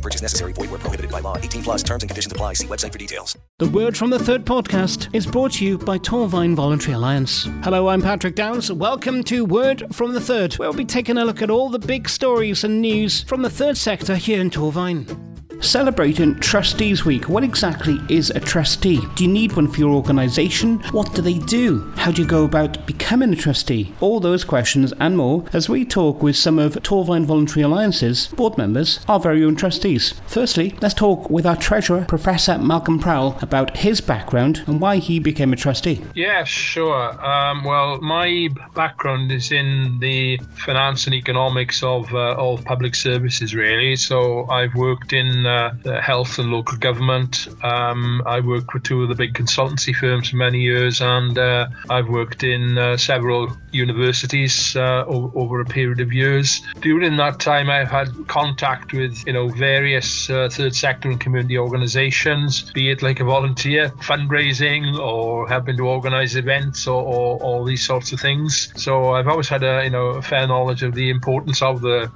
Purchase necessary. Void where prohibited by law. 18 plus terms and conditions apply. See website for details. The Word from the Third podcast is brought to you by Torfaen Voluntary Alliance. Hello, I'm Patrick Downs. Welcome to Word from the Third, where we'll be taking a look at all the big stories and news from the third sector here in Torfaen. Celebrating Trustees Week. What exactly is a trustee? Do you need one for your organisation? What do they do? How do you go about becoming a trustee? All those questions and more as we talk with some of Torfaen Voluntary Alliance's board members, our very own trustees. Firstly, let's talk with our treasurer, Professor Malcolm Prowle, about his background and why he became a trustee. Yeah, sure. Um, well, my background is in the finance and economics of uh, of public services, really. So I've worked in uh, health and local government. Um, I worked with two of the big consultancy firms for many years, and uh, I've worked in uh, several universities uh, o- over a period of years. During that time, I've had contact with you know various uh, third sector and community organisations, be it like a volunteer fundraising or helping to organise events or, or these sorts of things. So I've always had a you know a fair knowledge of the importance of the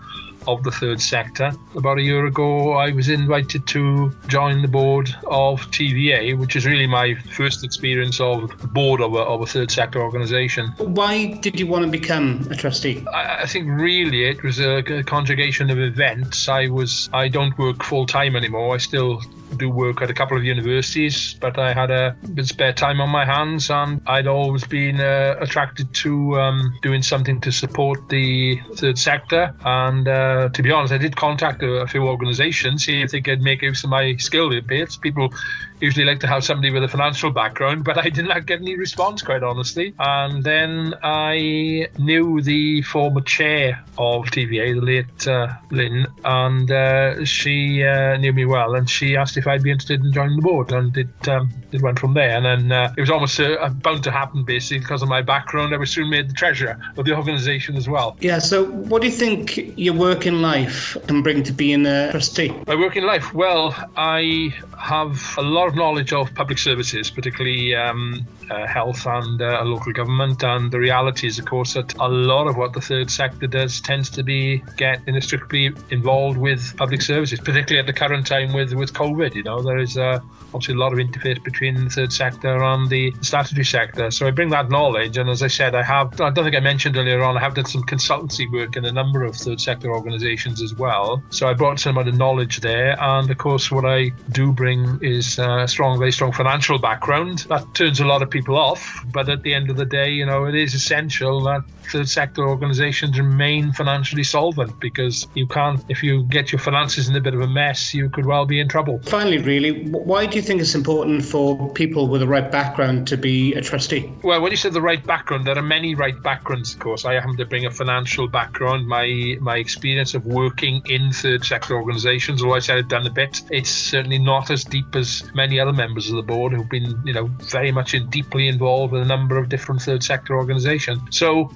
of the third sector. About a year ago, I was invited to join the board of TVA, which is really my first experience of the board of a, of a third sector organisation. Why did you want to become a trustee? I, I think really it was a, a conjugation of events. I was I don't work full time anymore. I still do work at a couple of universities, but I had a bit of spare time on my hands, and I'd always been uh, attracted to um, doing something to support the third sector. And uh, to be honest, I did contact a, a few organisations, see if they could make use of my skill bits. People usually like to have somebody with a financial background, but I did not get any response, quite honestly. And then I knew the former chair of TVA, the late uh, Lynn, and uh, she uh, knew me well, and she asked if I'd be interested in joining the board, and it um, it went from there. And then uh, it was almost uh, bound to happen, basically, because of my background. I was soon made the treasurer of the organisation as well. Yeah, so what do you think your work in life can bring to being a trustee? My work in life, well, I have a lot of knowledge of public services, particularly um, uh, health and uh, local government. And the reality is, of course, that a lot of what the third sector does tends to be get inextricably involved with public services, particularly at the current time with, with COVID. You know, there is uh, obviously a lot of interface between the third sector and the statutory sector. So I bring that knowledge. And as I said, I have, I don't think I mentioned earlier on, I have done some consultancy work in a number of third sector organizations as well. So I brought some of the knowledge there. And of course, what I do bring is uh, a strong, very strong financial background. That turns a lot of people off. But at the end of the day, you know, it is essential that third sector organizations remain financially solvent because you can't, if you get your finances in a bit of a mess, you could well be in trouble. Finally, really, why do you think it's important for people with the right background to be a trustee? Well, when you said the right background, there are many right backgrounds, of course. I happen to bring a financial background. My my experience of working in third sector organizations, although I said I've done a bit, it's certainly not as deep as many other members of the board who've been, you know, very much in, deeply involved with a number of different third sector organizations. So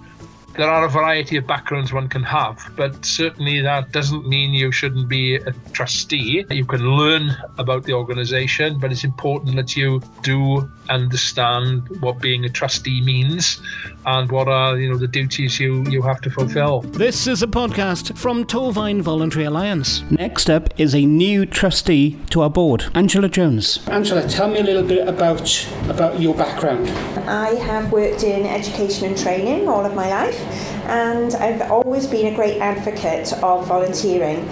there are a variety of backgrounds one can have, but certainly that doesn't mean you shouldn't be a trustee. You can learn about the organization, but it's important that you do understand what being a trustee means and what are you know the duties you you have to fulfill. This is a podcast from Torfaen Voluntary Alliance. Next up is a new trustee to our board, Angela Jones. Angela, tell me a little bit about about your background. I have worked in education and training all of my life, and I've always been a great advocate of volunteering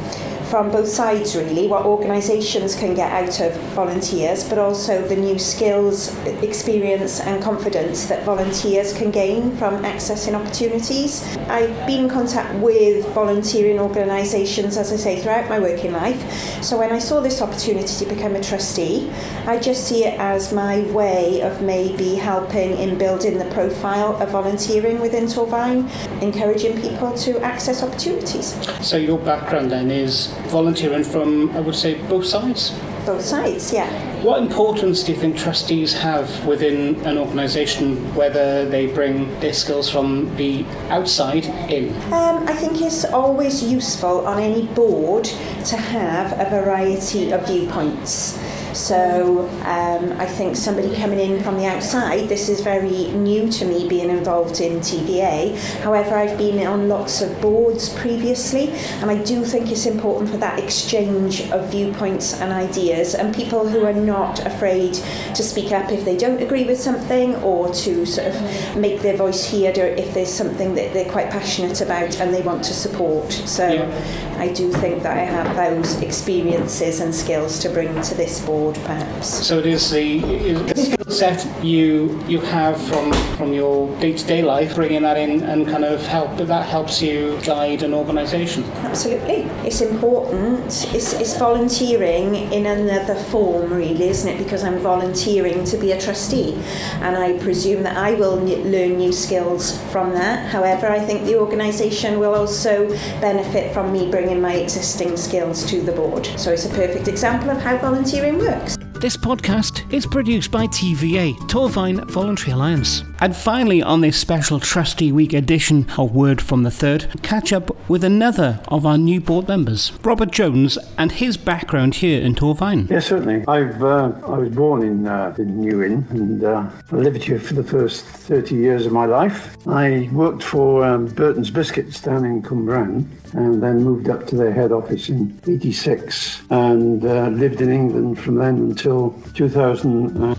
from both sides really what organisations can get out of volunteers but also the new skills experience and confidence that volunteers can gain from accessing opportunities. I've been in contact with volunteering organisations as I say throughout my working life. So when I saw this opportunity to become a trustee I just see it as my way of maybe helping in building the profile of volunteering within Torfaen encouraging people to access opportunities. So your background then is volunteering from, I would say, both sides. both sides, yeah. What importance do you think trustees have within an organisation, whether they bring their skills from the outside in? Um, I think it's always useful on any board to have a variety of viewpoints. So um, I think somebody coming in from the outside, this is very new to me being involved in TVA. However, I've been on lots of boards previously, and I do think it's important for that exchange of viewpoints and ideas, and people who are not afraid to speak up if they don't agree with something or to sort of make their voice heard or if there's something that they're quite passionate about and they want to support. So yeah. I do think that I have those experiences and skills to bring to this board board, perhaps. So it is the, the skill set you you have from from your day to day life, bringing that in and kind of help that helps you guide an organisation. Absolutely, it's important. It's, it's volunteering in another form, really, isn't it? Because I'm volunteering to be a trustee, and I presume that I will learn new skills from that. However, I think the organisation will also benefit from me bringing my existing skills to the board. So it's a perfect example of how volunteering works works. This podcast is produced by TVA, Torfaen Voluntary Alliance. And finally, on this special Trustee Week edition of Word from the Third, catch up with another of our new board members, Robert Jones, and his background here in Torfaen. Yes, certainly. I've uh, I was born in uh, in New Inn, and uh, I lived here for the first 30 years of my life. I worked for um, Burton's Biscuits down in Cwmbran, and then moved up to their head office in 86, and uh, lived in England from then until 2000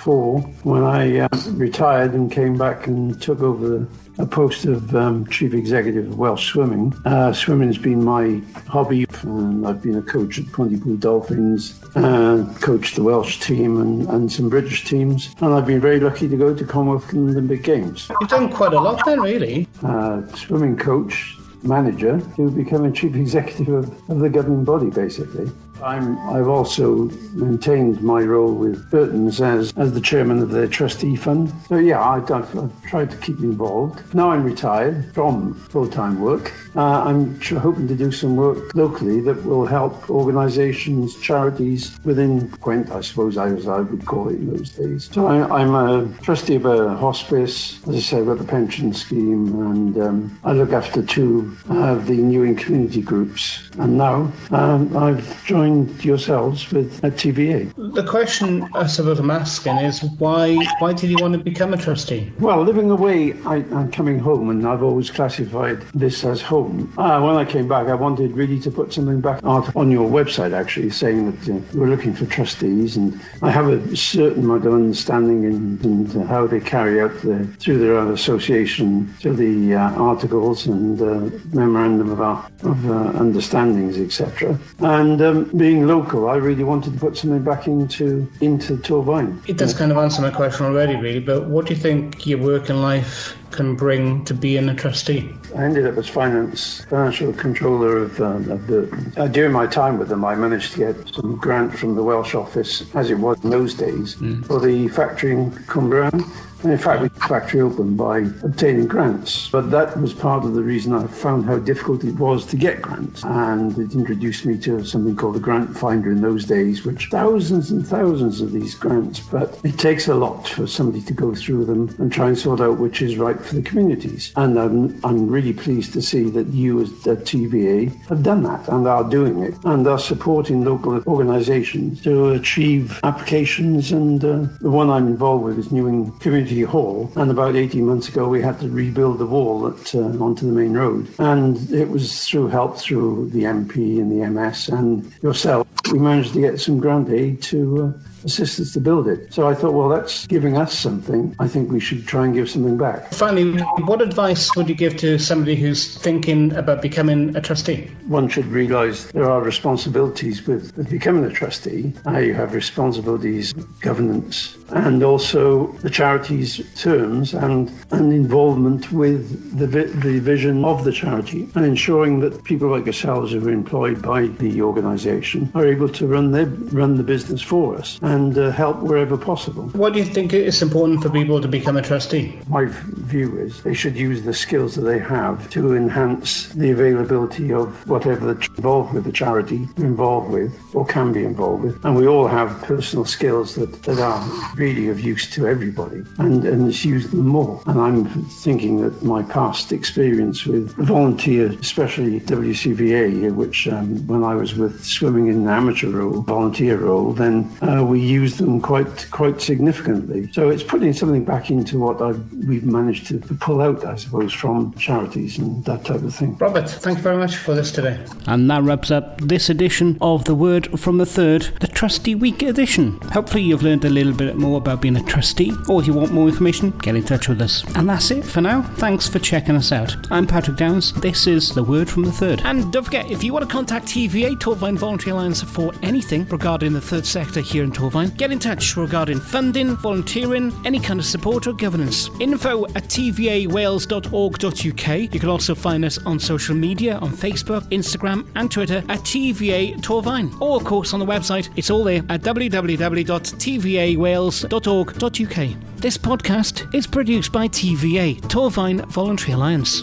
four when I uh, retired and came back and took over a post of um, chief executive of Welsh Swimming. Uh, swimming's been my hobby, and I've been a coach at Pontypool Dolphins, and coached the Welsh team and, and some British teams, and I've been very lucky to go to Commonwealth and Olympic Games. You've done quite a lot then, really. Uh, swimming coach, manager, to become a chief executive of, of the governing body, basically. I'm, I've also maintained my role with Burton's as, as the chairman of their trustee fund. So, yeah, I, have I've tried to keep involved. Now I'm retired from full time work. Uh, I'm hoping to do some work locally that will help organisations, charities within Gwent, I suppose I, as I would call it in those days. So I, am a trustee of a hospice. As I say, got the pension scheme and um, I look after two of the New Inn community groups. And now um, I've joined joined yourselves with at TVA. The question I suppose I'm asking is why why did you want to become a trustee? Well, living away, I, am coming home, and I've always classified this as home. Uh, when I came back, I wanted really to put something back on your website, actually, saying that uh, were looking for trustees, and I have a certain amount of understanding in, in how they carry out the, through their own association, through the uh, articles and uh, memorandum of, our, of uh, understandings, etc. And um, being local, I really wanted to put something back into into Torfaen. It does kind of answer my question already, really. But what do you think your work in life can bring to being a trustee? I ended up as finance financial controller of, um, of Burton. Uh, during my time with them, I managed to get some grant from the Welsh office, as it was in those days, mm. for the factory in Cwmbran and in fact, we factory open by obtaining grants. But that was part of the reason I found how difficult it was to get grants. And it introduced me to something called the grant finder in those days, which thousands and thousands of these grants. But it takes a lot for somebody to go through them and try and sort out which is right for the communities. And I'm, I'm really pleased to see that you as the TVA have done that and are doing it and are supporting local organisations to achieve applications. And uh, the one I'm involved with is New Inn Community Hall, and about 18 months ago we had to rebuild the wall at, uh, onto the main road. And it was through help through the MP and the MS and yourself, we managed to get some grant aid to uh, assist us to build it. So I thought, well, that's giving us something. I think we should try and give something back. Finally, what advice would you give to somebody who's thinking about becoming a trustee? One should realise there are responsibilities with, with becoming a trustee. You have responsibilities, governance, and also the charity's terms and, and involvement with the, the vision of the charity and ensuring that people like yourselves who are employed by the organisation are able to run their run the business for us and uh, help wherever possible. What do you think is important for people to become a trustee? My view is they should use the skills that they have to enhance the availability of whatever they're involved with, the charity involved with or can be involved with. And we all have personal skills that, that are really of use to everybody and, and use them more. And I'm thinking that my past experience with volunteer, especially WCVA, which um, when I was with swimming in an amateur role, volunteer role, then uh, we used them quite quite significantly. So it's putting something back into what I've, we've managed to pull out, I suppose, from charities and that type of thing. Robert, thank you very much for this today. And that wraps up this edition of The Word from the Third, the Trustee Week edition. Hopefully, you've learned a little bit more about being a trustee, or if you want more information, get in touch with us. And that's it for now. Thanks for checking us out. I'm Patrick Downs. This is The Word from the Third. And don't forget, if you want to contact TVA, Torfaen Voluntary Alliance, for anything regarding the third sector here in Torfaen, get in touch regarding funding, volunteering, any kind of support or governance. Info at tvawales.org.uk. You can also find us on social media on Facebook, Instagram, and Twitter at TVA Torfaen. Or, of course, on the website, it's all there at www.tvawales.org.uk. This podcast is produced by TVA, Torfaen Voluntary Alliance.